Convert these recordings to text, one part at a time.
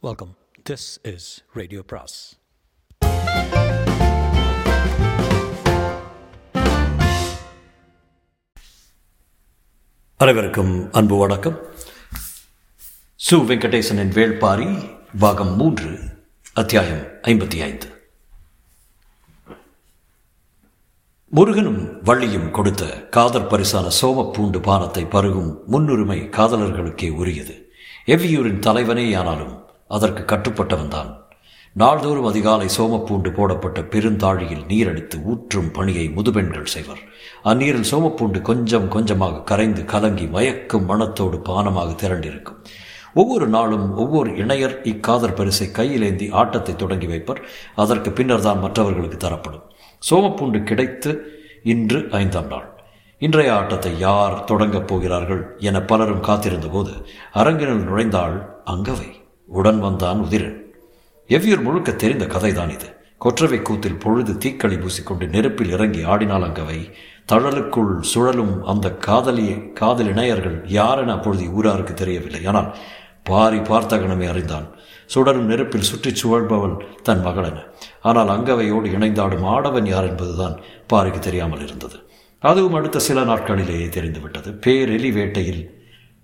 Welcome this is radio பிராஸ் அனைவருக்கும் அன்பு வணக்கம். சு வெங்கடேசனின் வேள்பாரி பாகம் மூன்று அத்தியாயம் ஐம்பத்தி ஐந்து. முருகனும் வள்ளியும் கொடுத்த காதல் பரிசான சோமப்பூண்டு பானத்தை பருகும் முன்னுரிமை காதலர்களுக்கே உரியது. எவ்வியூரின் தலைவனேயானாலும் அதற்கு கட்டுப்பட்டவன்தான். நாள்தோறும் அதிகாலை சோமப்பூண்டு போடப்பட்ட பெருந்தாழியில் நீரடித்து ஊற்றும் பணியை முதுபெண்கள் செய்வர். அந்நீரில் சோமப்பூண்டு கொஞ்சம் கொஞ்சமாக கரைந்து கலங்கி மயக்கும் மனத்தோடு பானமாக திரண்டிருக்கும். ஒவ்வொரு நாளும் ஒவ்வொரு இணையர் இக்காதல் பரிசை கையிலேந்தி ஆட்டத்தை தொடங்கி வைப்பர். அதற்கு பின்னர் தான் மற்றவர்களுக்கு தரப்படும். சோமப்பூண்டு கிடைத்து இன்று ஐந்தாம் நாள். இன்றைய ஆட்டத்தை யார் தொடங்கப் போகிறார்கள் என பலரும் காத்திருந்த போது அரங்கினுள் நுழைந்தாள் அங்கவை. உடன் வந்தான் உதிரன் எவ்வியூர் முழுக்க தெரிந்த கதைதான் இது. கொற்றவை கூத்தில் பொழுது தீக்களி பூசிக்கொண்டு நெருப்பில் இறங்கி ஆடினால் அங்கவை. தழலுக்குள் சுழலும் அந்த காதலிய காதல் இணையர்கள் யாரென அப்பொழுது ஊராருக்கு தெரியவில்லை. ஆனால் பாரி பார்த்தகனமே அறிந்தான். சுடரும் நெருப்பில் சுற்றிச் சுழல்பவள் தன் மகளென. ஆனால் அங்கவையோடு இணைந்தாடும் ஆடவன் யார் என்பதுதான் பாரிக்கு தெரியாமல் இருந்தது. அதுவும் அடுத்த சில நாட்களிலேயே தெரிந்துவிட்டது. பேரெலி வேட்டையில்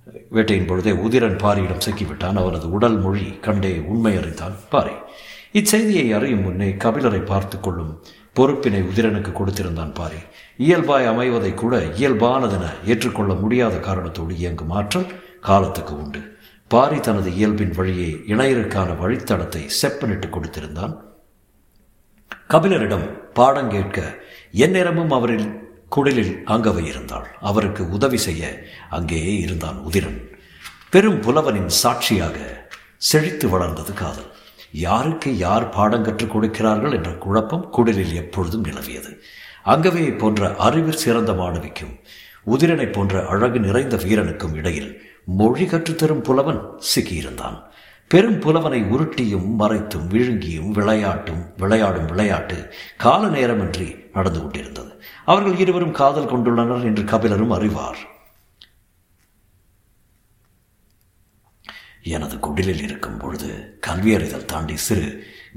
வேட்டையின் பொழுதே உதிரன் பாரியிடம் சிக்கிவிட்டான். அவனது உடல் மொழி கண்டே உண்மை அறிந்தான். பாரி இச்செய்தியை அறியும் முன்னே கபிலரை பார்த்து கொள்ளும் பொறுப்பினை உதிரனுக்கு கொடுத்திருந்தான் பாரி. இயல்பாய் அமைவதை கூட இயல்பானதென ஏற்றுக்கொள்ள முடியாத காரணத்தோடு இயங்கும் ஆற்றல் காலத்துக்கு உண்டு. பாரி தனது இயல்பின் வழியே இணையருக்கான வழித்தடத்தை செப்பனிட்டு கொடுத்திருந்தான். கபிலரிடம் பாடம் கேட்க எந்நேரமும் அவரில் குடலில் அங்கவை இருந்தாள். அவருக்கு உதவி செய்ய அங்கேயே இருந்தான் உதிரன். பெரும் புலவனின் சாட்சியாக செழித்து வளர்ந்தது காதல். யாருக்கு யார் பாடம் கற்றுக் கொடுக்கிறார்கள் என்ற குழப்பம் குடலில் எப்பொழுதும் நிலவியது. அங்கவையை போன்ற அறிவில் சிறந்த மாணவிக்கும் உதிரனை போன்ற அழகு நிறைந்த வீரனுக்கும் இடையில் மொழி கற்றுத்தரும் புலவன் சிக்கியிருந்தான். பெரும் புலவனை உருட்டியும் மறைத்தும் விழுங்கியும் விளையாட்டும் விளையாடும் விளையாட்டு கால நேரமின்றி நடந்து கொண்டிருந்தது. அவர்கள் இருவரும் காதல் கொண்டுள்ளனர் என்று கபிலரும் அறிவார். எனது குடிலில் இருக்கும் பொழுது கல்வி அறிதல் தாண்டி சிறு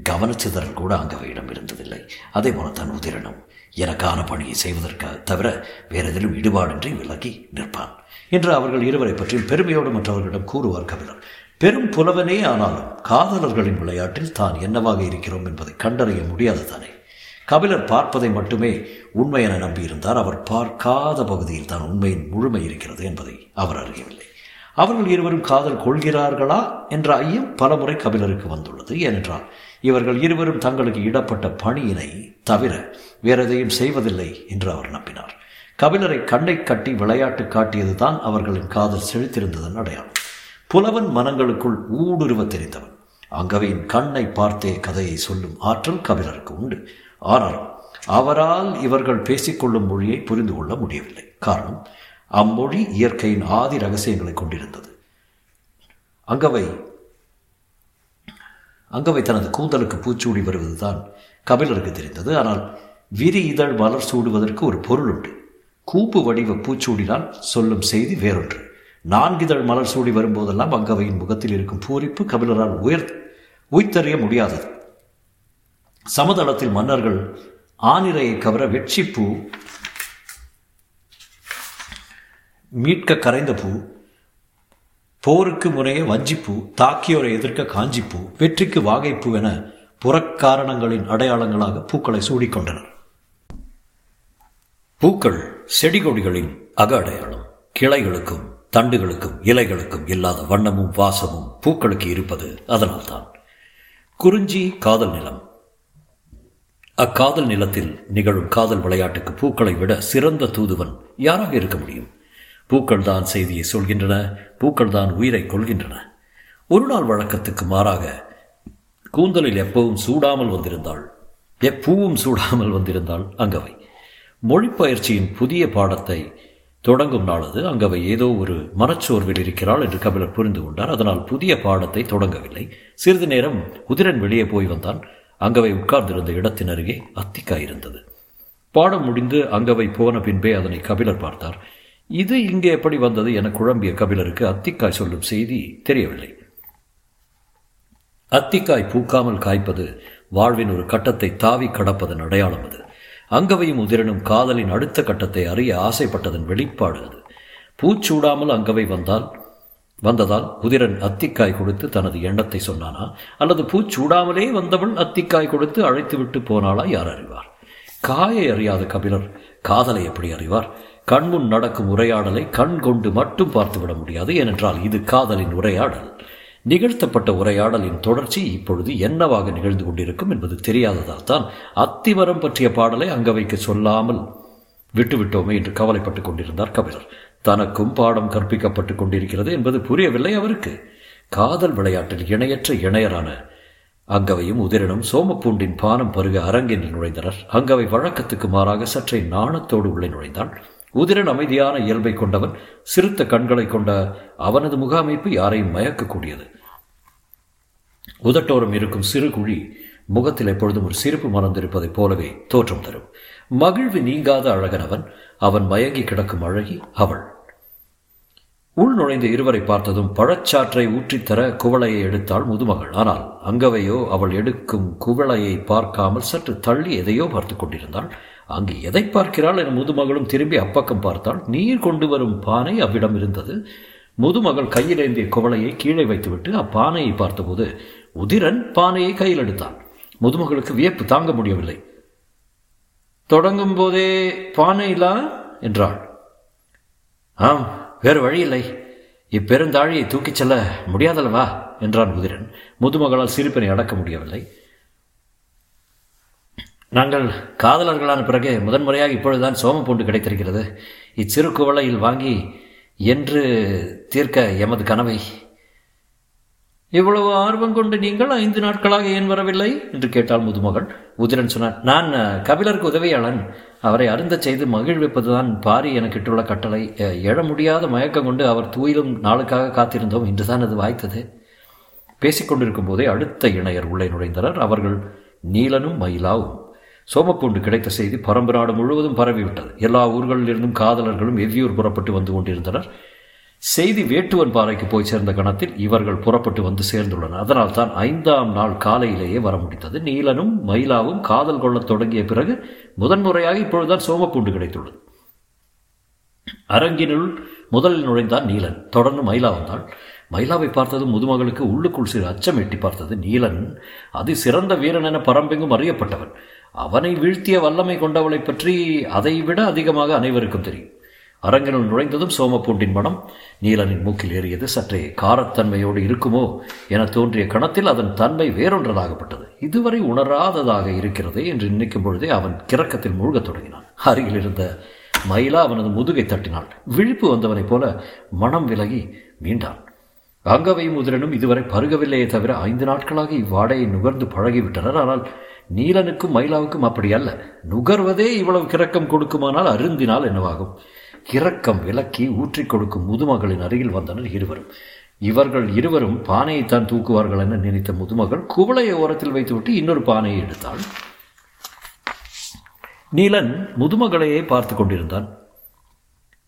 கவனச்சிதறல் கூட அங்கவையிடம் இருந்ததில்லை. அதே போலத்தான் உதிரனும் எனக்கான பணியை செய்வதற்காக தவிர வேறெதிலும் ஈடுபாடின்றி விலகி நிற்பான் என்று அவர்கள் இருவரை பற்றியும் பெருமையோடு மற்றவர்களிடம் கூறுவார் கபிலர். பெரும் புலவனே ஆனாலும் காதலர்களின் விளையாட்டில் தான் என்னவாக இருக்கிறோம் என்பதை கண்டறிய முடியாது தானே கபிலர் பார்ப்பதை மட்டுமே உண்மை என நம்பியிருந்தார். அவர் பார்க்காத பகுதியில் தான் உண்மையின் முழுமை இருக்கிறது என்பதை அவர் அறியவில்லை. அவர்கள் இருவரும் காதல் கொள்கிறார்களா என்ற ஐயம் பலமுறை கபிலருக்கு வந்துள்ளது. ஏனென்றால் இவர்கள் இருவரும் தங்களுக்கு இடப்பட்ட பணியினை தவிர வேற எதையும் செய்வதில்லை என்று அவர் நம்பினார். கபிலரை கண்ணை கட்டி விளையாட்டு காட்டியதுதான் அவர்களின் காதல் செழித்திருந்ததன் அடையாளம். புலவன் மனங்களுக்குள் ஊடுருவ தெரிந்தவன். அங்கவையின் கண்ணை பார்த்தே கதையை சொல்லும் ஆற்றல் கபிலருக்கு உண்டு. ஆனால் அவரால் இவர்கள் பேசிக்கொள்ளும் மொழியை புரிந்து கொள்ள முடியவில்லை. காரணம் அம்மொழி இயற்கையின் ஆதி ரகசியங்களை கொண்டிருந்தது. அங்கவை அங்கவை தனது கூந்தலுக்கு பூச்சூடி வருவதுதான் கபிலருக்கு தெரிந்தது. ஆனால் விரி இதழ் மலர் சூடுவதற்கு ஒரு பொருள் உண்டு. கூப்பு வடிவ பூச்சூடினால் சொல்லும் செய்தி வேறொன்று. நான்கிதழ் மலர் சூடி வரும்போதெல்லாம் அங்கவையின் முகத்தில் இருக்கும் பூரிப்பு கபிலரால் உயர் உய்த்தறிய முடியாதது. சமதளத்தில் மன்னர்கள் ஆனிரையை கவர வெட்சிப்பூ மீட்க கரைந்த பூ போருக்கு முறையே வஞ்சிப்பூ தாக்கியோரை எதிர்க்க காஞ்சிப்பூ வெற்றிக்கு வாகைப்பூ என புறக்காரணங்களின் அடையாளங்களாக பூக்களை சூடிக்கொண்டனர். பூக்கள் செடி கொடிகளின் அக அடையாளம். கிளைகளுக்கும் தண்டுகளுக்கும் இலைகளுக்கும் இல்லாத வண்ணமும் வாசமும் பூக்களுக்கு இருப்பது அதனால்தான். குறிஞ்சி காதல் நிலம். அக்காதல் நிலத்தில் நிகழும் காதல் விளையாட்டுக்கு பூக்களை விட சிறந்த தூதுவன் யாராக இருக்க முடியும்? பூக்கள் தான் செய்தியை சொல்கின்றன பூக்கள் தான் உயிரை கொள்கின்றன. ஒரு நாள் வழக்கத்துக்கு மாறாக கூந்தலில் எப்பவும் சூடாமல் வந்திருந்தாள். எப்பூவும் சூடாமல் வந்திருந்தாள் அங்கவை. மொழிப்பயிற்சியின் புதிய பாடத்தை தொடங்கும் நாளது அங்கவை ஏதோ ஒரு மனச்சோர்வில் இருக்கிறாள் என்று கபிலர் புரிந்து கொண்டார். அதனால் புதிய பாடத்தை தொடங்கவில்லை. சிறிது நேரம் உதிரன் வெளியே போய் வந்தான். அங்கவை உட்கார்ந்திருந்த இடத்தின் அருகே அத்திக்காய் இருந்தது. பாடம் முடிந்து அங்கவை போன பின்பே அதனை கபிலர் பார்த்தார். இது இங்கே எப்படி வந்தது என குழம்பிய கபிலருக்கு அத்திக்காய் சொல்லும் செய்தி தெரியவில்லை. அத்திக்காய் பூக்காமல் காய்ப்பது வாழ்வின் ஒரு கட்டத்தை தாவி கடப்பதன் அடையாளம் அது. அங்கவையும் உதிரனும் காதலின் அடுத்த கட்டத்தை அறிய ஆசைப்பட்டதன் வெளிப்பாடு அது. பூச்சூடாமல் அங்கவை வந்தால் வந்ததால் குதிரன் அத்திக்காய் கொடுத்து தனது எண்ணத்தை சொன்னானா? அல்லது பூச்சூடாமலே வந்தவள் அத்திக்காய் கொடுத்து அழைத்து விட்டு போனாளா? யார் அறிவார்? காயை அறியாத கபிலர் காதலை எப்படி அறிவார்? கண்முன் நடக்கும் உரையாடலை கண் கொண்டு மட்டும் பார்த்துவிட முடியாது. ஏனென்றால் இது காதலின் உரையாடல். நிகழ்த்தப்பட்ட உரையாடலின் தொடர்ச்சி இப்பொழுது என்னவாக நிகழ்ந்து கொண்டிருக்கும் என்பது தெரியாததால் தான் அத்திமரம் பற்றிய பாடலை அங்கவைக்கு சொல்லாமல் விட்டுவிட்டோமே என்று கவலைப்பட்டுக் கொண்டிருந்தார் கபிலர். தனக்கும் பாடம் கற்பிக்கப்பட்டுக் கொண்டிருக்கிறது என்பது புரியவில்லை அவருக்கு. காதல் விளையாட்டில் இணையற்ற இணையரான அங்கவையும் உதிரனும் சோமப்பூண்டின் பானம் பருக அரங்கினில் நுழைந்தனர். அங்கவை வழக்கத்துக்கு மாறாக சற்றே நாணத்தோடு உள்ளே நுழைந்தாள் உதிரன் அமைதியான இயல்பை கொண்டவன் சிறுத்த கண்களை கொண்ட அவனது முகாமைப்பு யாரையும் மயக்கக்கூடியது. உதட்டோரம் இருக்கும் சிறு குழி முகத்தில் எப்பொழுதும் ஒரு சிரிப்பு மறந்திருப்பதைப் போலவே தோற்றம் தரும். மகிழ்வு நீங்காத அழகனவன் அவன் மயங்கி கிடக்கும் அழகி அவள். உள் நுழைந்த இருவரை பார்த்ததும் பழச்சாற்றை ஊற்றித்தர குவளையை எடுத்தாள் முதுமகள். ஆனால் அங்கவையோ அவள் எடுக்கும் குவளையை பார்க்காமல் சற்று தள்ளி எதையோ பார்த்து கொண்டிருந்தாள். அங்கு எதை பார்க்கிறாள் என முதுமகளும் திரும்பி அப்பக்கம் பார்த்தாள். நீர் கொண்டு வரும் பானை அவ்விடம் இருந்தது. முதுமகள் கையில் ஏந்திய குவளையை கீழே வைத்துவிட்டு அப்பானையை பார்த்தபோது உதிரன் பானையை கையில் எடுத்தான். முதுமகளுக்கு வியப்பு தாங்க முடியவில்லை. தொடங்கும் போதே பானையிலா? என்றாள். ஆம் வேறு வழியில்லை இப்பெருந்தாழியை தூக்கிச் செல்ல முடியாதல்லவா? என்றான் உதிரன் முதுமகளால் சிரிப்பினை அடக்க முடியவில்லை. நாங்கள் காதலர்களான பிறகு முதன்முறையாக இப்பொழுதுதான் சோம பூண்டு கிடைத்திருக்கிறது. இச்சிறு குவளையில் வாங்கி என்று தீர்க்க எமது கனவை. இவ்வளவு ஆர்வம் கொண்டு நீங்கள் ஐந்து நாட்களாக ஏன் வரவில்லை? என்று கேட்டாள் முதுமகள். உதிரன் சொன்னார் நான் கபிலருக்கு உதவியாளன். அவரை அருந்த செய்து மகிழ்விப்பதுதான் பாரி எனக்கு இட்டுள்ள கட்டளை எழ முடியாத மயக்கம் கொண்டு அவர் தூயிலும் நாளுக்காக காத்திருந்தோம் இன்றுதான் அது வாய்த்தது. பேசிக்கொண்டிருக்கும் போதே அடுத்த இணையர் உள்ளே நுழைந்தனர். அவர்கள் நீலனும் மயிலாவும். சோமக்கூண்டு கிடைத்த செய்தி பரம்பு நாடு முழுவதும் பரவிவிட்டது. எல்லா ஊர்களிலிருந்தும் காதலர்களும் எவ்வியூர் புறப்பட்டு வந்து கொண்டிருந்தனர். செய்தி வேட்டுவன் பாறைக்கு போய் சேர்ந்த கணத்தில் இவர்கள் புறப்பட்டு வந்து சேர்ந்துள்ளனர். அதனால் தான் ஐந்தாம் நாள் காலையிலேயே வர முடிந்தது. நீலனும் மயிலாவும் காதல் கொள்ளத் தொடங்கிய பிறகு முதன்முறையாக இப்பொழுதுதான் சோமப்பூண்டு கிடைத்துள்ளது. அரங்கினுள் முதலில் நுழைந்தான் நீலன். தொடர்ந்து மயிலா வந்தாள். மயிலாவை பார்த்ததும் முதுமகளுக்கு உள்ளுக்குள் சிறு அச்சம் எட்டி பார்த்தது. நீலன் அது சிறந்த வீரன் என பரம்பெங்கும் அறியப்பட்டவன். அவனை வீழ்த்திய வல்லமை கொண்டவளை பற்றி அதைவிட அதிகமாக அனைவருக்கும் தெரியும். அரங்கினுள் நுழைந்ததும் சோமப்பூண்டின் மனம் நீலனின் மூக்கில் ஏறியது. சற்றே காரத்தன்மையோடு இருக்குமோ என தோன்றிய கணத்தில் அதன் தன்மை வேறொன்றதாகப்பட்டது. இதுவரை உணராததாக இருக்கிறதே என்று நினைக்கும் பொழுதே அவன் கிறக்கத்தில் மூழ்கத் தொடங்கினான். அருகில் இருந்த மயிலா அவனது முதுகை தட்டினாள். விழிப்பு வந்தவனைப் போல மனம் விலகி மீண்டான். அங்கவையும் உதிரனும் இதுவரை பருகவில்லையே தவிர ஐந்து நாட்களாக இவ்வாடையை நுகர்ந்து பழகிவிட்டனர். ஆனால் நீலனுக்கும் மயிலாவுக்கும் அப்படி அல்ல. நுகர்வதே இவ்வளவு கிறக்கம் கொடுக்குமானால் அருந்தினால் என்னவாகும்? இரக்கம் விலக்கி ஊற்றிக் கொடுக்கும் முதுமகளின் அருகில் வந்தனர் இருவரும். இவர்கள் இருவரும் பானையைத்தான் தூக்குவார்கள் என நினைத்த முதுமகள் குவளையை ஓரத்தில் வைத்துவிட்டு இன்னொரு பானையை எடுத்தாள். நீலன் முதுமகளையே பார்த்து கொண்டிருந்தான்.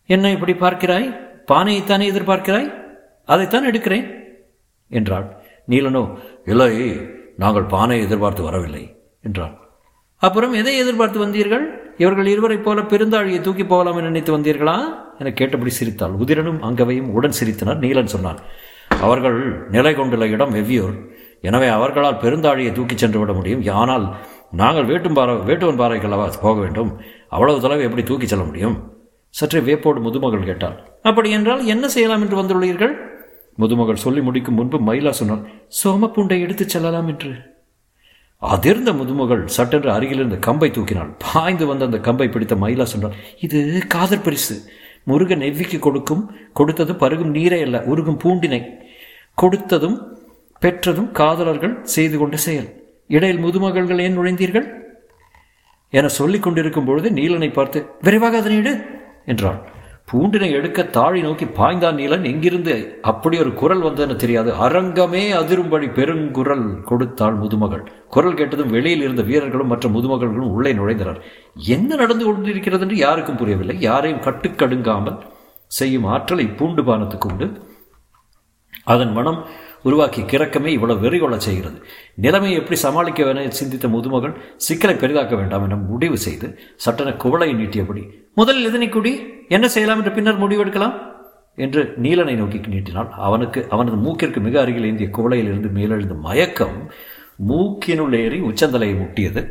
என்ன இப்படி பார்க்கிறாய்? பானையைத்தானே எதிர்பார்க்கிறாய்? அதைத்தான் எடுக்கிறேன் என்றாள். நீலனோ இல்லை நாங்கள் பானையை எதிர்பார்த்து வரவில்லை என்றான் அப்புறம் எதை எதிர்பார்த்து வந்தீர்கள்? இவர்கள் இருவரைப் போல பெருந்தாழியை தூக்கி போகலாம் என்று நினைத்து வந்தீர்களா? என கேட்டபடி சிரித்தாள். உதிரனும் அங்கவையும் உடன் சிரித்தனர். நீலன் சொன்னான் அவர்கள் நிலை கொண்டுள்ள இடம் வெவ்வியூர். எனவே அவர்களால் பெருந்தாழியை தூக்கிச் சென்று விட முடியும். ஆனால் நாங்கள் வேட்டும் பாறை வேட்டுவன் பாறைகளவா போக வேண்டும். அவ்வளவு தொலைவு எப்படி தூக்கிச் செல்ல முடியும்? சற்றே வேப்போடு முதுமகள் கேட்டாள் அப்படி என்றால் என்ன செய்யலாம் என்று வந்துள்ளீர்கள்? முதுமகள் சொல்லி முடிக்கும் முன்பு மயிலா சொன்னாள் சோமப்பூண்டை எடுத்துச் செல்லலாம் என்று. அதிர்ந்த முதுமகள் சட்டென்று அருகிலிருந்து கம்பை தூக்கினாள். பாய்ந்து வந்த அந்த கம்பை பிடித்த மயிலா சொன்னாள் இது காதல் பரிசு. முருகன் எவ்விக்கு கொடுக்கும் கொடுத்ததும் பருகும் நீரே அல்ல உருகும் பூண்டினை. கொடுத்ததும் பெற்றதும் காதலர்கள் செய்து கொண்ட செயல். இடையில் முதுமகள்கள் ஏன் நுழைந்தீர்கள்? என சொல்லிக் கொண்டிருக்கும் பொழுது நீலனை பார்த்து விரைவாக அதனை எடு என்றாள். பூண்டினை எடுக்க தாழி நோக்கி பாய்ந்தான் நீலன் எங்கிருந்து? அப்படி ஒரு குரல் வந்ததுன்னு தெரியாது. அரங்கமே அதிரும்படி பெருங்குரல் கொடுத்தாள் முதுமகள். குரல் கேட்டதும் வெளியில் இருந்த வீரர்களும் மற்ற முதுமகள்களும் உள்ளே நுழைந்தனர். என்ன நடந்து கொண்டிருக்கிறது என்று யாருக்கும் புரியவில்லை. யாரையும் கட்டுக்கடுங்காமல் செய்யும் ஆற்றலை பூண்டு பானத்துக்கு உண்டு. அதன் மனம் உருவாக்கிய கிறக்கமே இவ்வளவு வெறி கொள்ள செய்கிறது. நிலைமையை எப்படி சமாளிக்க வேண சிந்தித்த முதுமகள் சிக்கலை பெரிதாக்க வேண்டாம் என முடிவு செய்து சட்டன குவளையை நீட்டியபடி முதலில் எதனை குடி என்ன செய்யலாம் என்று பின்னர் முடிவெடுக்கலாம்? என்று நீலனை நோக்கி நீட்டினால் அவனுக்கு அவனது மூக்கிற்கு மிக அருகில் ஏந்திய குவளையிலிருந்து மேலெழுந்த மயக்கம் மூக்கினுள் ஏறி உச்சந்தலையை முட்டியது.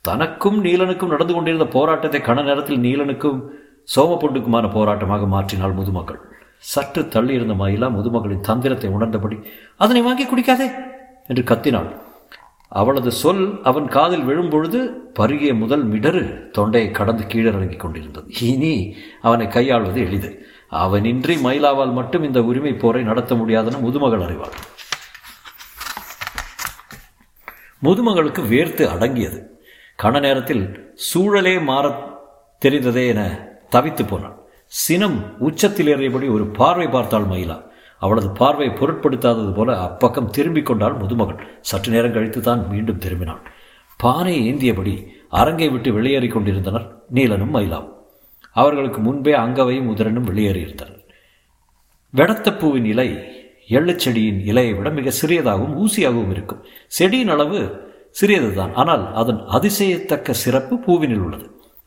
தனக்கும் நீலனுக்கும் நடந்து கொண்டிருந்த போராட்டத்தை கண நேரத்தில் நீலனுக்கும் சோமபொண்டுக்குமான போராட்டமாக மாற்றினாள் முதுமக்கள் சற்று தள்ளியிருந்த மயிலா முதுமகளின் தந்திரத்தை உணர்ந்தபடி அதனை வாங்கி குடிக்காதே! என்று கத்தினாள். அவளது சொல் அவன் காதில் விழும்பொழுது பருகிய முதல் மிடரு தொண்டையை கடந்து கீழிறங்கிக் கொண்டிருந்தது. இனி அவனை கையாள்வது எளிது. அவனின்றி மயிலாவால் மட்டும் இந்த உரிமை போரை நடத்த முடியாதென முதுமகள் அறிவாள். முதுமகளுக்கு வேர்த்து அடங்கியது. கண நேரத்தில் சூழலே மாறத் தெரிந்ததே என தவித்து போனாள். சினம் உச்சத்தில் ஏறியபடி ஒரு பார்வை பார்த்தாள் மயிலா. அவளது பார்வை பொருட்படுத்தாதது போல அப்பக்கம் திரும்பிக் கொண்டாள் முதுமகள் சற்று நேரம் கழித்து தான் மீண்டும் திரும்பினாள் பானை ஏந்தியபடி அரங்கை விட்டு வெளியேறிக் கொண்டிருந்தனர் நீலனும் மயிலாவும். அவர்களுக்கு முன்பே அங்கவையும் உதிரனும் வெளியேறியிருந்தனர். வெடத்தப்பூவின் இலை எள்ளுச்செடியின் இலையை விட மிக சிறியதாகவும் ஊசியாகவும் இருக்கும். செடியின் அளவு சிறியதுதான். ஆனால் அதன் அதிசயத்தக்க சிறப்பு பூவினில் உள்ளது.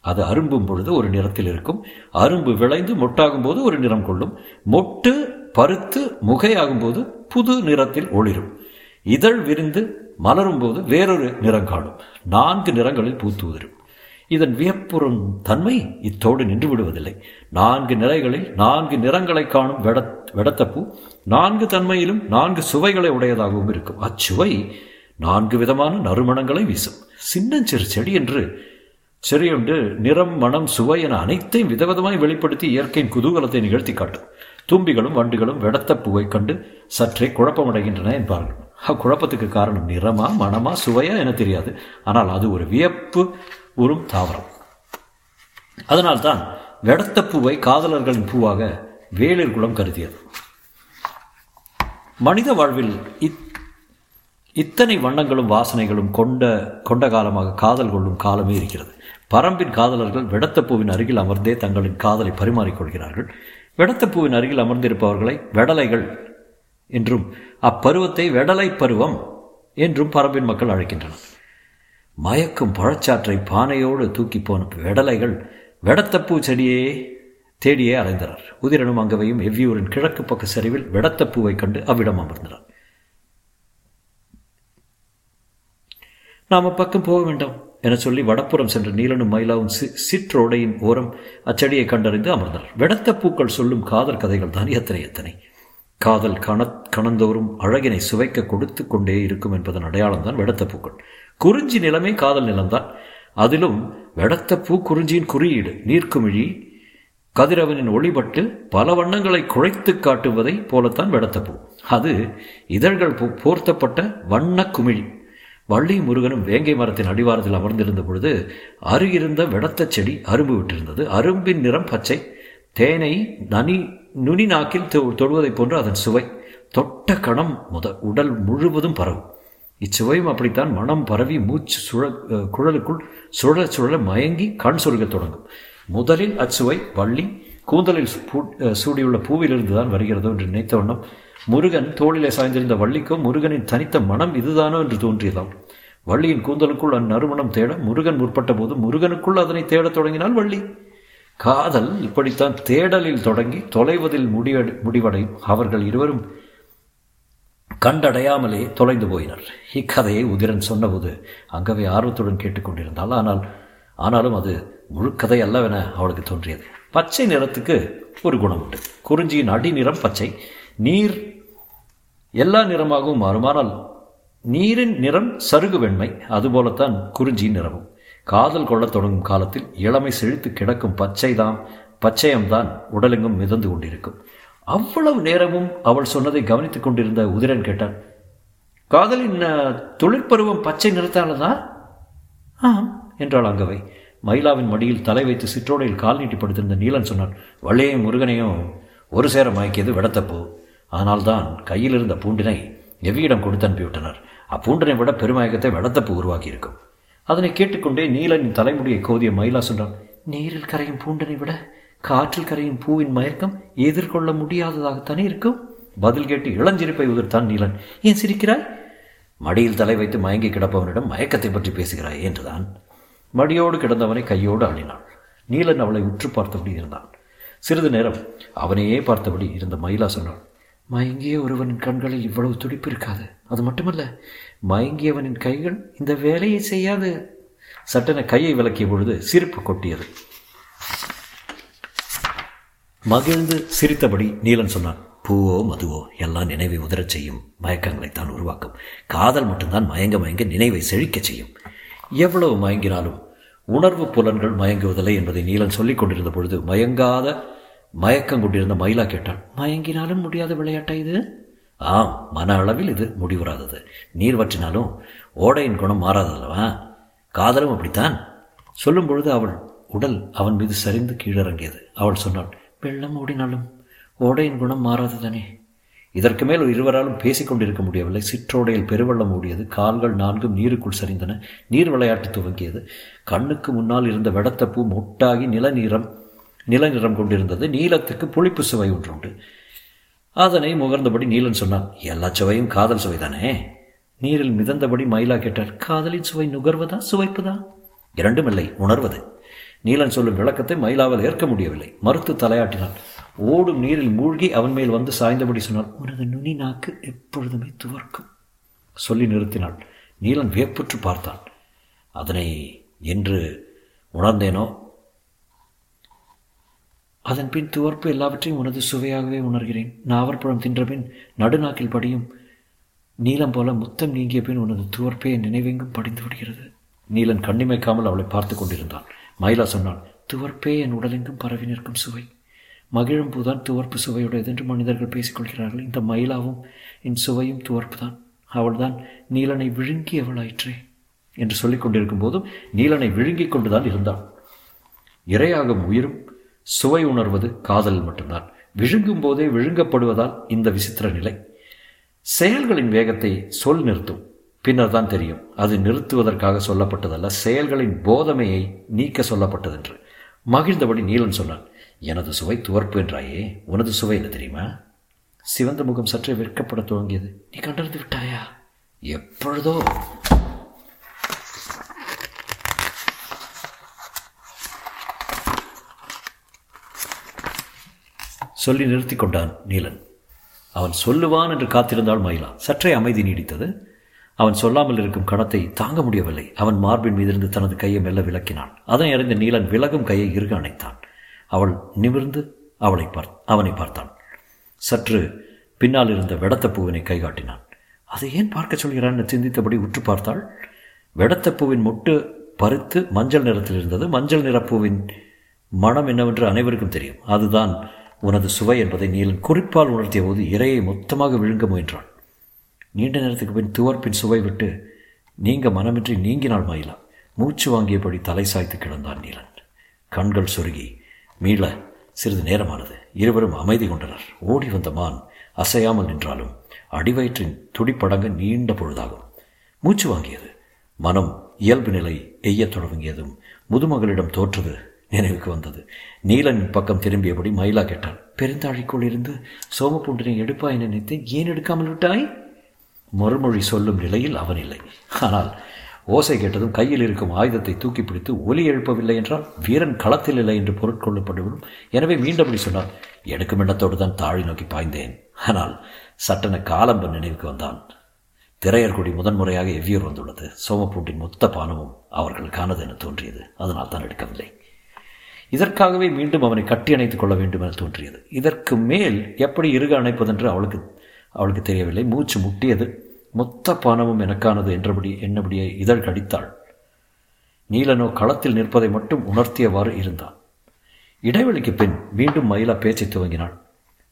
அது அரும்பும் பொழுது ஒரு நிறத்தில் இருக்கும். அரும்பு விளைந்து மொட்டாகும் போது ஒரு நிறம் கொள்ளும். மொட்டு பருத்து முகையாகும் போது புது நிறத்தில் ஒளிரும். இதழ் விரிந்து மலரும் போது வேறொரு நிறம் காணும். நான்கு நிறங்களில் பூத்து உதிரும் இதன் வியப்புறும் தன்மை இத்தோடு நின்று விடுவதில்லை. நான்கு நிறைகளில் நான்கு நிறங்களை காணும் வெட வெடத்தப்பூ நான்கு தன்மையிலும் நான்கு சுவைகளை உடையதாகவும் இருக்கும். அச்சுவை நான்கு விதமான நறுமணங்களை வீசும். சின்னஞ்சிறு செடி என்று சிறையுண்டு நிறம் மனம் சுவை என அனைத்தையும் விதவிதமாய் வெளிப்படுத்தி இயற்கையின் குதூகலத்தை நிகழ்த்தி காட்டும். தும்பிகளும் வண்டுகளும் வெடத்த பூவை கண்டு சற்றே குழப்பமடைகின்றன என்பார்கள். அக்குழப்பத்துக்கு காரணம் நிறமா மனமா சுவையா என தெரியாது. ஆனால் அது ஒரு வியப்பு உறும் தாவரம். அதனால்தான் வெடத்த பூவை காதலர்களின் பூவாக வேளிர் குலம் கருதியது. மனித வாழ்வில் இத் இத்தனை வண்ணங்களும் வாசனைகளும் கொண்ட கொண்ட காலமாக காதல் கொள்ளும் காலமே இருக்கிறது. பரம்பின் காதலர்கள் வெடத்தப்பூவின் அருகில் அமர்ந்தே தங்களின் காதலை பரிமாறிக்கொள்கிறார்கள். வெடத்தப்பூவின் அருகில் அமர்ந்திருப்பவர்களை வெடலைகள் என்றும் அப்பருவத்தை வெடலை பருவம் என்றும் பரம்பின் மக்கள் அழைக்கின்றனர். மயக்கும் பழச்சாற்றை பானையோடு தூக்கி போன வெடலைகள் வெடத்தப்பூ செடியே தேடியே அலைந்தனர். உதிரனும் அங்கவையும் எவ்வியூரின் கிழக்கு பக்க சரிவில் வெடத்தப்பூவை கண்டு அவ்விடம் அமர்ந்தனர். நாம் பக்கம் போக வேண்டாம். என சொல்லி வடப்புறம் சென்ற நீலனும் மயிலாவும் சி சிற்றோடையின் ஓரம் அச்சடியை கண்டறிந்து அமர்ந்தனர் வெடத்த பூக்கள் சொல்லும் காதல் கதைகள் தான் எத்தனை எத்தனை. காதல் கண கணந்தோறும் அழகினை சுவைக்க கொடுத்து கொண்டே இருக்கும் என்பதன் அடையாளம் தான் வெடத்த பூக்கள். குறிஞ்சி நிலமே காதல் நிலம்தான். அதிலும் வெடத்த பூ குறிஞ்சியின் குறியீடு நீர்க்குமிழி கதிரவனின் ஒளிபட்டு பல வண்ணங்களை குழைத்து காட்டுவதை போலத்தான் வெடத்தப்பூ அது இதழ்கள் போர்த்தப்பட்ட வண்ண குமிழி. வள்ளி முருகனும் வேங்கை மரத்தின் அடிவாரத்தில் அமர்ந்திருந்த பொழுது அருகிருந்த வெடத்த செடி அரும்பு விட்டிருந்தது. அரும்பின் நிறம் பச்சை. தேனை நனி நுனி நாக்கில் தொடுவதைப் போன்று அதன் சுவை. தொட்ட கணம் முத உடல் முழுவதும் பரவும். இச்சுவையும் அப்படித்தான் மனம் பரவி மூச்சு சுழ குழலுக்குள் சுழல சுழல மயங்கி கண் சொருகத் தொடங்கும். முதலில் அச்சுவை வள்ளி கூந்தலில் சூடியுள்ள பூவிலிருந்து தான் வருகிறதோ என்று நினைத்த வண்ணம் முருகன் தோளிலே சாய்ந்திருந்த வள்ளிக்கும் முருகனின் தனித்த மனம் இதுதானோ என்று தோன்றியதாம். வள்ளியின் கூந்தலுக்குள் அந்நறுமணம் தேட முருகன் முற்பட்ட போது முருகனுக்குள் அதனை தேடத் தொடங்கினால் வள்ளி. காதல் இப்படித்தான் தேடலில் தொடங்கி தொலைவதில் முடிவடை முடிவடையும். அவர்கள் இருவரும் கண்டடையாமலே தொலைந்து போயினர். இக்கதையை உதிரன் சொன்னபோது அங்கவே ஆர்வத்துடன் கேட்டுக்கொண்டிருந்தாள் ஆனால் ஆனாலும் அது முழுக்கதை அல்லவென அவளுக்கு தோன்றியது. பச்சை நிறத்துக்கு ஒரு குணம் உண்டு. குறிஞ்சியின் அடி நிறம் பச்சை. நீர் எல்லா நிறமாகவும் மாறுமானால் நீரின் நிறம் சருகு வெண்மை. அதுபோலத்தான் குறிஞ்சியின் நிறமும். காதல் கொள்ளத் தொடங்கும் காலத்தில் இளமை செழித்து கிடக்கும் பச்சைதாம் பச்சையம்தான் உடலெங்கும் மிதந்து கொண்டிருக்கும். அவ்வளவு நேரமும் அவள் சொன்னதை கவனித்துக் கொண்டிருந்த உதிரன் கேட்டான் காதலின் தொழிற்பருவம் பச்சை நிறத்தானதா? ஆம் என்றாள் அங்கவை. மயிலாவின் மடியில் தலை வைத்து சிற்றோடையில் கால் நீட்டி படுத்திருந்த நீலன் சொன்னான் வள்ளையும் முருகனையும் ஒரு சேர மயக்கியது விடத்தப்போ. ஆனால்தான் கையில் இருந்த பூண்டினை எவ்வியிடம் கொடுத்து அனுப்பிவிட்டனர்? அப்பூண்டனை விட பெருமயக்கத்தை வெடத்தப்பு உருவாக்கியிருக்கும். அதனை கேட்டுக்கொண்டே நீலனின் தலைமுடியை கோதிய மயிலா சொன்னான் நீரில் கரையும் பூண்டனை விட காற்றில் கரையும் பூவின் மயக்கம் எதிர்கொள்ள முடியாததாகத்தானே இருக்கும்? பதில் கேட்டு இளஞ்சிரிப்பை உதிர்த்தான் நீலன். ஏன் சிரிக்கிறாய்? மடியில் தலை வைத்து மயங்கி கிடப்பவனிடம் மயக்கத்தை பற்றி பேசுகிறாய் என்றுதான். மடியோடு கிடந்தவனை கையோடு அழினாள் நீலன் அவளை உற்று பார்த்தபடி இருந்தான். சிறிது நேரம் அவனையே பார்த்தபடி இருந்த மயிலா சொன்னாள் மயங்கிய ஒருவனின் கண்களில் இவ்வளவு துடிப்பு இருக்காது. அது மட்டுமல்ல மயங்கியவனின் கைகள் இந்த வேலையை செய்யாது. சட்டென கையை விளக்கிய பொழுது சிரிப்பு கொட்டியது. மகிழ்ந்து சிரித்தபடி நீலன் சொன்னான் பூவோ மதுவோ எல்லாம் நினைவை உதரச் செய்யும் மயக்கங்களை தான் உருவாக்கும். காதல் மட்டும்தான் மயங்க மயங்க நினைவை செழிக்கச் செய்யும். எவ்வளவு மயங்கினாலும் உணர்வு புலன்கள் மயங்குவதில்லை என்பதை நீலன் சொல்லிக் கொண்டிருந்த பொழுது மயங்காத மயக்கம் கொண்டிருந்த மயிலா கேட்டாள் மயங்கினாலும் முடியாத விளையாட்டா இது? ஆம் மன அளவில் இது முடிவுறாதது. நீர் வற்றினாலும் ஓடையின் குணம் மாறாதல்லவா? காதலும் அப்படித்தான். சொல்லும் பொழுது அவள் உடல் அவன் மீது சரிந்து கீழிறங்கியது. அவள் சொன்னாள் வெள்ளம் ஓடினாலும் ஓடையின் குணம் மாறாது தானே இதற்கு மேல் இருவராலும் பேசிக்கொண்டிருக்க முடியவில்லை. சிற்றோடையில் பெருவெள்ளம் ஓடியது. கால்கள் நான்கும் நீருக்குள் சரிந்தன. நீர் விளையாட்டு துவங்கியது. கண்ணுக்கு முன்னால் இருந்த வெடத்தப்பூ மொட்டாகி நிலநீரம் நிலநிறம் கொண்டிருந்தது. நீலத்துக்கு புளிப்பு சுவை ஒன்றுண்டு. அதனை முகர்ந்தபடி நீலன் சொன்னான் எல்லா சுவையும் காதல் சுவைதானே? நீரில் மிதந்தபடி மயிலா கேட்டார் காதலின் சுவை நுகர்வதா சுவைப்பதா? இரண்டுமில்லை உணர்வது. நீலன் சொல்லும் விளக்கத்தை மயிலாவில் ஏற்க முடியவில்லை. மறுத்து தலையாட்டினான் ஓடும் நீரில் மூழ்கி அவன் மேல் வந்து சாய்ந்தபடி சொன்னாள் உனது நுனி நாக்கு எப்பொழுதுமே துவர்க்கும். சொல்லி நிறுத்தினாள். நீலன் வியப்புற்று பார்த்தான். அதனை என்று உணர்ந்தேனோ? அதன் பின் துவர்ப்பு எல்லாவற்றையும் உனது சுவையாகவே உணர்கிறேன். நாவற்பழம் தின்றபின் நடுநாக்கில் படியும் நீலம் போல முத்தம் நீங்கிய பின் உனது துவர்ப்பே நினைவெங்கும் படிந்து விடுகிறது. நீலன் கண்ணிமைக்காமல் அவளை பார்த்து கொண்டிருந்தான். மயிலா சொன்னாள் துவர்ப்பே என் உடலெங்கும் பரவி நிற்கும் சுவை. மகிழும் பூதான் துவர்ப்பு சுவையுடையது என்று மனிதர்கள் பேசிக்கொள்கிறார்கள். இந்த மயிலாவும் என் சுவையும் துவர்ப்பு தான் அவள்தான் நீலனை விழுங்கியவளாயிற்றே என்று சொல்லிக் கொண்டிருக்கும் போதும் நீலனை விழுங்கிக் கொண்டுதான் இருந்தாள். இரையாகும் உயிரும் சுவை உணர்வது காதல் மட்டும்தான். விழுங்கும் போதே விழுங்கப்படுவதால் இந்த விசித்திர நிலை. செயல்களின் வேகத்தை சொல் நிறுத்தும். பின்னர் தான் தெரியும். அது நிறுத்துவதற்காக சொல்லப்பட்டதல்ல. செயல்களின் போதமையை நீக்க சொல்லப்பட்டதென்று. மகிழ்ந்தபடி நீலன் சொன்னான். எனது சுவை துவர்ப்பு என்றாயே? உனது சுவை என்ன தெரியுமா? சிவந்த முகம் சற்றே வெட்கப்பட துவங்கியது. நீ கண்டறிந்து விட்டாயா? எப்பொழுதோ. சொல்லி நிறுத்தி கொண்டான் நீலன். அவன் சொல்லுவான் என்று காத்திருந்தாள் மயிலா. சற்றே அமைதி நீடித்தது. அவன் சொல்லாமல் இருக்கும் கணத்தை தாங்க முடியவில்லை. அவன் மார்பின் மீதிருந்து தனது கையை மெல்ல விளக்கினான். அதனை அறிந்த நீலன் விலகும் கையை இறுக அணைத்தான். அவள் நிமிர்ந்து அவளை பார் அவனை பார்த்தான். சற்று பின்னால் இருந்த வெடத்த பூவினை அதை ஏன் பார்க்க சொல்கிறான்னு சிந்தித்தபடி உற்று பார்த்தாள். வெடத்தப்பூவின் முட்டு பருத்து பறித்து மஞ்சள் நிறத்தில் இருந்தது. மஞ்சள் நிறப்பூவின் மனம் என்னவென்று அனைவருக்கும் தெரியும். அதுதான் உனது சுவை என்பதை நீலன் குறிப்பால் உணர்த்திய போது இரையை மொத்தமாக விழுங்க முயன்றான் நீண்ட நேரத்துக்கு பின் துவர்ப்பின் சுவை விட்டு நீங்க மனமின்றி நீங்கினாள் மயிலா. மூச்சு வாங்கியபடி தலை சாய்த்து கிடந்தான் நீலன். கண்கள் சொருகி மீள சிறிது நேரமானது. இருவரும் அமைதி கொண்டனர். ஓடி வந்த மான் அசையாமல் நின்றாலும் அடிவயிற்றின் துடிப்படங்க நீண்ட பொழுதாகும். மூச்சு வாங்கியது. மனம் இயல்பு நிலை எய்யத் தொடங்கியதும் முதுமகளிடம் தோற்றது நினைவுக்கு வந்தது. நீலன் பக்கம் திரும்பியபடி மயிலா கேட்டாள் பெருந்தாழிக்குள் இருந்து சோமபூண்டினை எடுப்பாய் நினைத்தேன். ஏன் எடுக்காமல் விட்டாய்? மறுமொழி சொல்லும் நிலையில் அவன் இல்லை. ஆனால் ஓசை கேட்டதும் கையில் இருக்கும் ஆயுதத்தை தூக்கி பிடித்து ஒலி எழுப்பவில்லை என்றால் வீரன் களத்தில் இல்லை என்று பொருட்கொள்ளப்பட்டுவிடும். எனவே மீண்டபடி சொன்னான் எடுக்கும் எண்ணத்தோடு தான் தாழி நோக்கி பாய்ந்தேன். ஆனால் சட்டென காலம்பன் நினைவுக்கு வந்தான். திரையர்குடி முதன்முறையாக எவ்வியூர் வந்துள்ளது. சோமப்பூண்டின் மொத்த பானமும் அவர்களுக்கானது என தோன்றியது. அதனால் தான் எடுக்கவில்லை. இதற்காகவே மீண்டும் அவனை கட்டி அணைத்துக் கொள்ள வேண்டும் என தோன்றியது. இதற்கு மேல் எப்படி இறுக அணைப்பதென்று அவளுக்கு அவளுக்கு தெரியவில்லை. மூச்சு முட்டியது மொத்த பானமும் எனக்கானது என்றபடி என்னபடியே இதழ் கடித்தாள். நீலனோ களத்தில் நிற்பதை மட்டும் உணர்த்தியவாறு இருந்தான். இடைவெளிக்கு பின் மீண்டும் மயிலா பேச்சை துவங்கினாள்.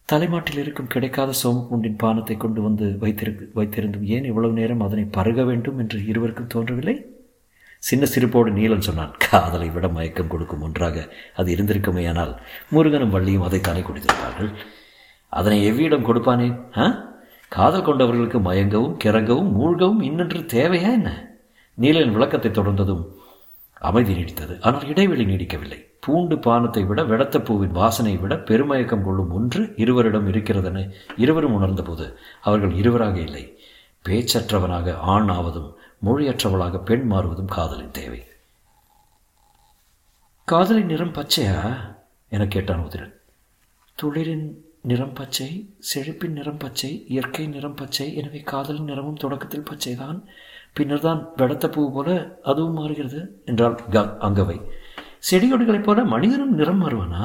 தலைமாட்டில் இருக்கும் கிடைக்காத சோமபூண்டின் பானத்தை கொண்டு வந்து வைத்திருக்கு வைத்திருந்தும் ஏன் இவ்வளவு நேரம் அதனை பருக வேண்டும் என்று இருவருக்கும் தோன்றவில்லை? சின்ன சிரிப்போடு நீலன் சொன்னான் காதலை விட மயக்கம் கொடுக்கும் ஒன்றாக அது இருந்திருக்குமேயானால் முருகனும் வள்ளியும் அதை தானே குடித்திருப்பார்கள்? அதனை எவ்வியிடம் கொடுப்பானே ஆ? காதல் கொண்டவர்களுக்கு மயங்கவும் கிறங்கவும் மூழ்கவும் இன்னென்று தேவையா என்ன? நீலன் விளக்கத்தை தொடர்ந்ததும் அமைதி நீடித்தது. ஆனால் இடைவெளி நீடிக்கவில்லை. பூண்டு பானத்தை விட வெடத்த பூவின் வாசனை விட பெருமயக்கம் கொள்ளும் ஒன்று இருவரிடம் இருக்கிறதென இருவரும் உணர்ந்தபோது அவர்கள் இருவராக இல்லை. பேச்சற்றவனாக ஆண் ஆவதும் மொழியற்றவளாக பெண் மாறுவதும் காதலின் தேவை. காதலின் நிறம் பச்சையா? என கேட்டான் உதிரன். துளிரின் நிறம் பச்சை செழிப்பின் நிறம் பச்சை இயற்கை நிறம் பச்சை எனவே காதலின் நிறமும் தொடக்கத்தில் பச்சைதான். பின்னர் தான் வெடத்த பூ போல அதுவும் மாறுகிறது என்றால் க அங்கவை. செடிகொடிகளைப் போல மனிதனும் நிறம் மாறுவானா?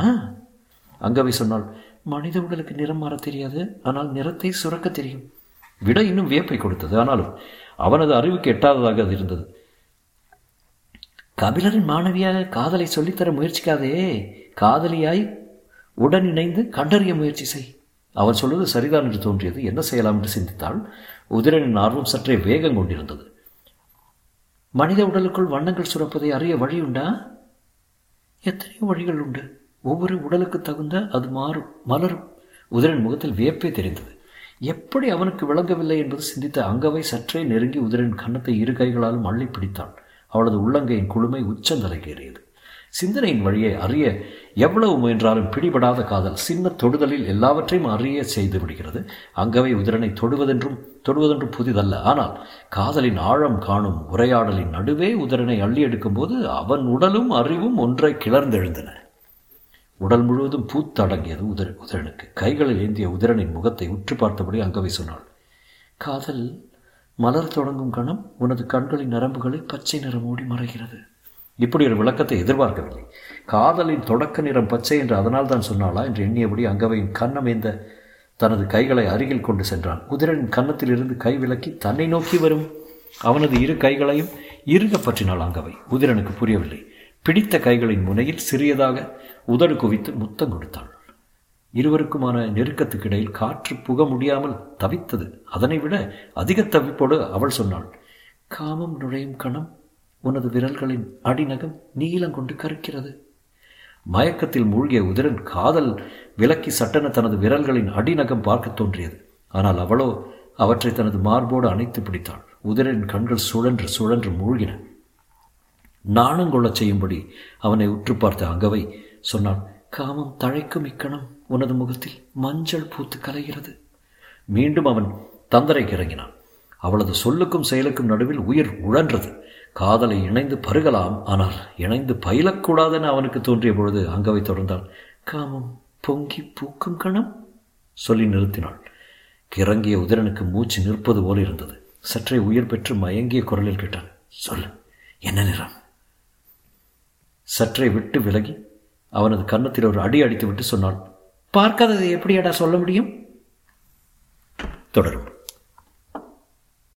அங்கவை சொன்னால் மனித உடலுக்கு நிறம் மாற தெரியாது ஆனால் நிறத்தை சுரக்க தெரியும். விட இன்னும் வியப்பை கொடுத்தது. ஆனாலும் அவனது அறிவுக்கு எட்டாததாக அது இருந்தது. கபிலரின் மாணவியாக காதலை சொல்லித்தர முயற்சிக்காதே. காதலியாய் உடன் இணைந்து கண்டறிய முயற்சி செய். அவன் சொல்வது சரிதான் என்று தோன்றியது. என்ன செய்யலாம் என்று சிந்தித்தாள். உதிரனின் ஆர்வம் சற்றே வேகம் கொண்டிருந்தது. மனித உடலுக்குள் வண்ணங்கள் சுரப்பதை அறிய வழி உண்டா? எத்தனையோ வழிகள் உண்டு. ஒவ்வொரு உடலுக்கு தகுந்த அது மாறும் மலரும். உதிரன் முகத்தில் வியப்பே தெரிந்தது. எப்படி அவனுக்கு விளங்கவில்லை என்பது சிந்தித்த அங்கவை சற்றே நெருங்கி உதிரன் கன்னத்தை இரு கைகளாலும் அள்ளி பிடித்தாள். அவளது உள்ளங்கையின் குளுமை உச்சந்தலைக்கு சிந்தனையின் வழியை அறிய எவ்வளவு முயன்றாலும் பிடிபடாத காதல் சின்ன தொடுதலில் எல்லாவற்றையும் அறிய செய்து விடுகிறது. அங்கவை உதிரனை தொடுவதென்றும் தொடுவதென்றும் புதிதல்ல. ஆனால் காதலின் ஆழம் காணும் உரையாடலின் நடுவே உதிரனை அள்ளி எடுக்கும்போது அவன் உடலும் அறிவும் ஒன்றை கிளர்ந்தெழுந்தன. உடல் முழுவதும் பூத்தடங்கியது உதிர உதிரனுக்கு. கைகளில் ஏந்திய உதிரனின் முகத்தை உற்று பார்த்தபடி அங்கவை சொன்னாள் காதல் மலர் தொடங்கும் கணம் உனது கண்களின் நரம்புகளை பச்சை நிறம் மூடி மறைகிறது. இப்படி ஒரு விளக்கத்தை எதிர்பார்க்கவில்லை. காதலின் தொடக்க நிறம் பச்சை என்று அதனால் தான் சொன்னாளா என்று எண்ணியபடி அங்கவையின் கண்ணமைந்த தனது கைகளை அருகில் கொண்டு சென்றான். குதிரனின் கன்னத்தில் இருந்து கை விலக்கி தன்னை நோக்கி வரும். அவனது இரு கைகளையும் இருக பற்றினாள் அங்கவை. உதிரனுக்கு புரியவில்லை. பிடித்த கைகளின் முனையில் சிறியதாக உதடு குவித்து முத்தம் கொடுத்தாள். இருவருக்குமான நெருக்கத்துக்கு இடையில் காற்று புக முடியாமல் தவித்தது. அதனை விட அதிக தவிப்போடு அவள் சொன்னாள் காமம் நுழையும் கணம் உனது விரல்களின் அடிநகம் நீளம் கொண்டு கருக்கிறது. மயக்கத்தில் மூழ்கிய உதிரன் காதல் விலக்கி சட்டென தனது விரல்களின் அடிநகம் பார்க்க தோன்றியது. ஆனால் அவளோ அவற்றை தனது மார்போடு அணைத்து பிடித்தாள். உதிரின் கண்கள் சுழன்று சுழன்று மூழ்கின. நாணங்கொள்ளச் செய்யும்படி அவனை உற்று பார்த்த அங்கவை சொன்னான் காமம் தழைக்கும் இக்கணம் உனது முகத்தில் மஞ்சள் பூத்து கலைகிறது. மீண்டும் அவன் தந்தரைக்கு இறங்கினான். அவளது சொல்லுக்கும் செயலுக்கும் நடுவில் உயிர் உழன்றது. காதலை இணைந்து பருகலாம். ஆனால் இணைந்து பயிலக்கூடாதென அவனுக்கு தோன்றிய பொழுது அங்கவை தொடர்ந்தாள் காமம் பொங்கி பூக்கும் கணம்? சொல்லி நிறுத்தினாள். கிறங்கிய உதிரனுக்கு மூச்சு நிற்பது போல இருந்தது. சற்றே உயிர் பெற்று மயங்கிய குரலில் கேட்டான். சொல்லு என்ன நிறம்? சற்றே விட்டு விலகி அவனது கன்னத்தில் ஒரு அடி அடித்து விட்டு சொன்னாள் பார்க்காததை எப்படியாடா சொல்ல முடியும்? தொடரும்.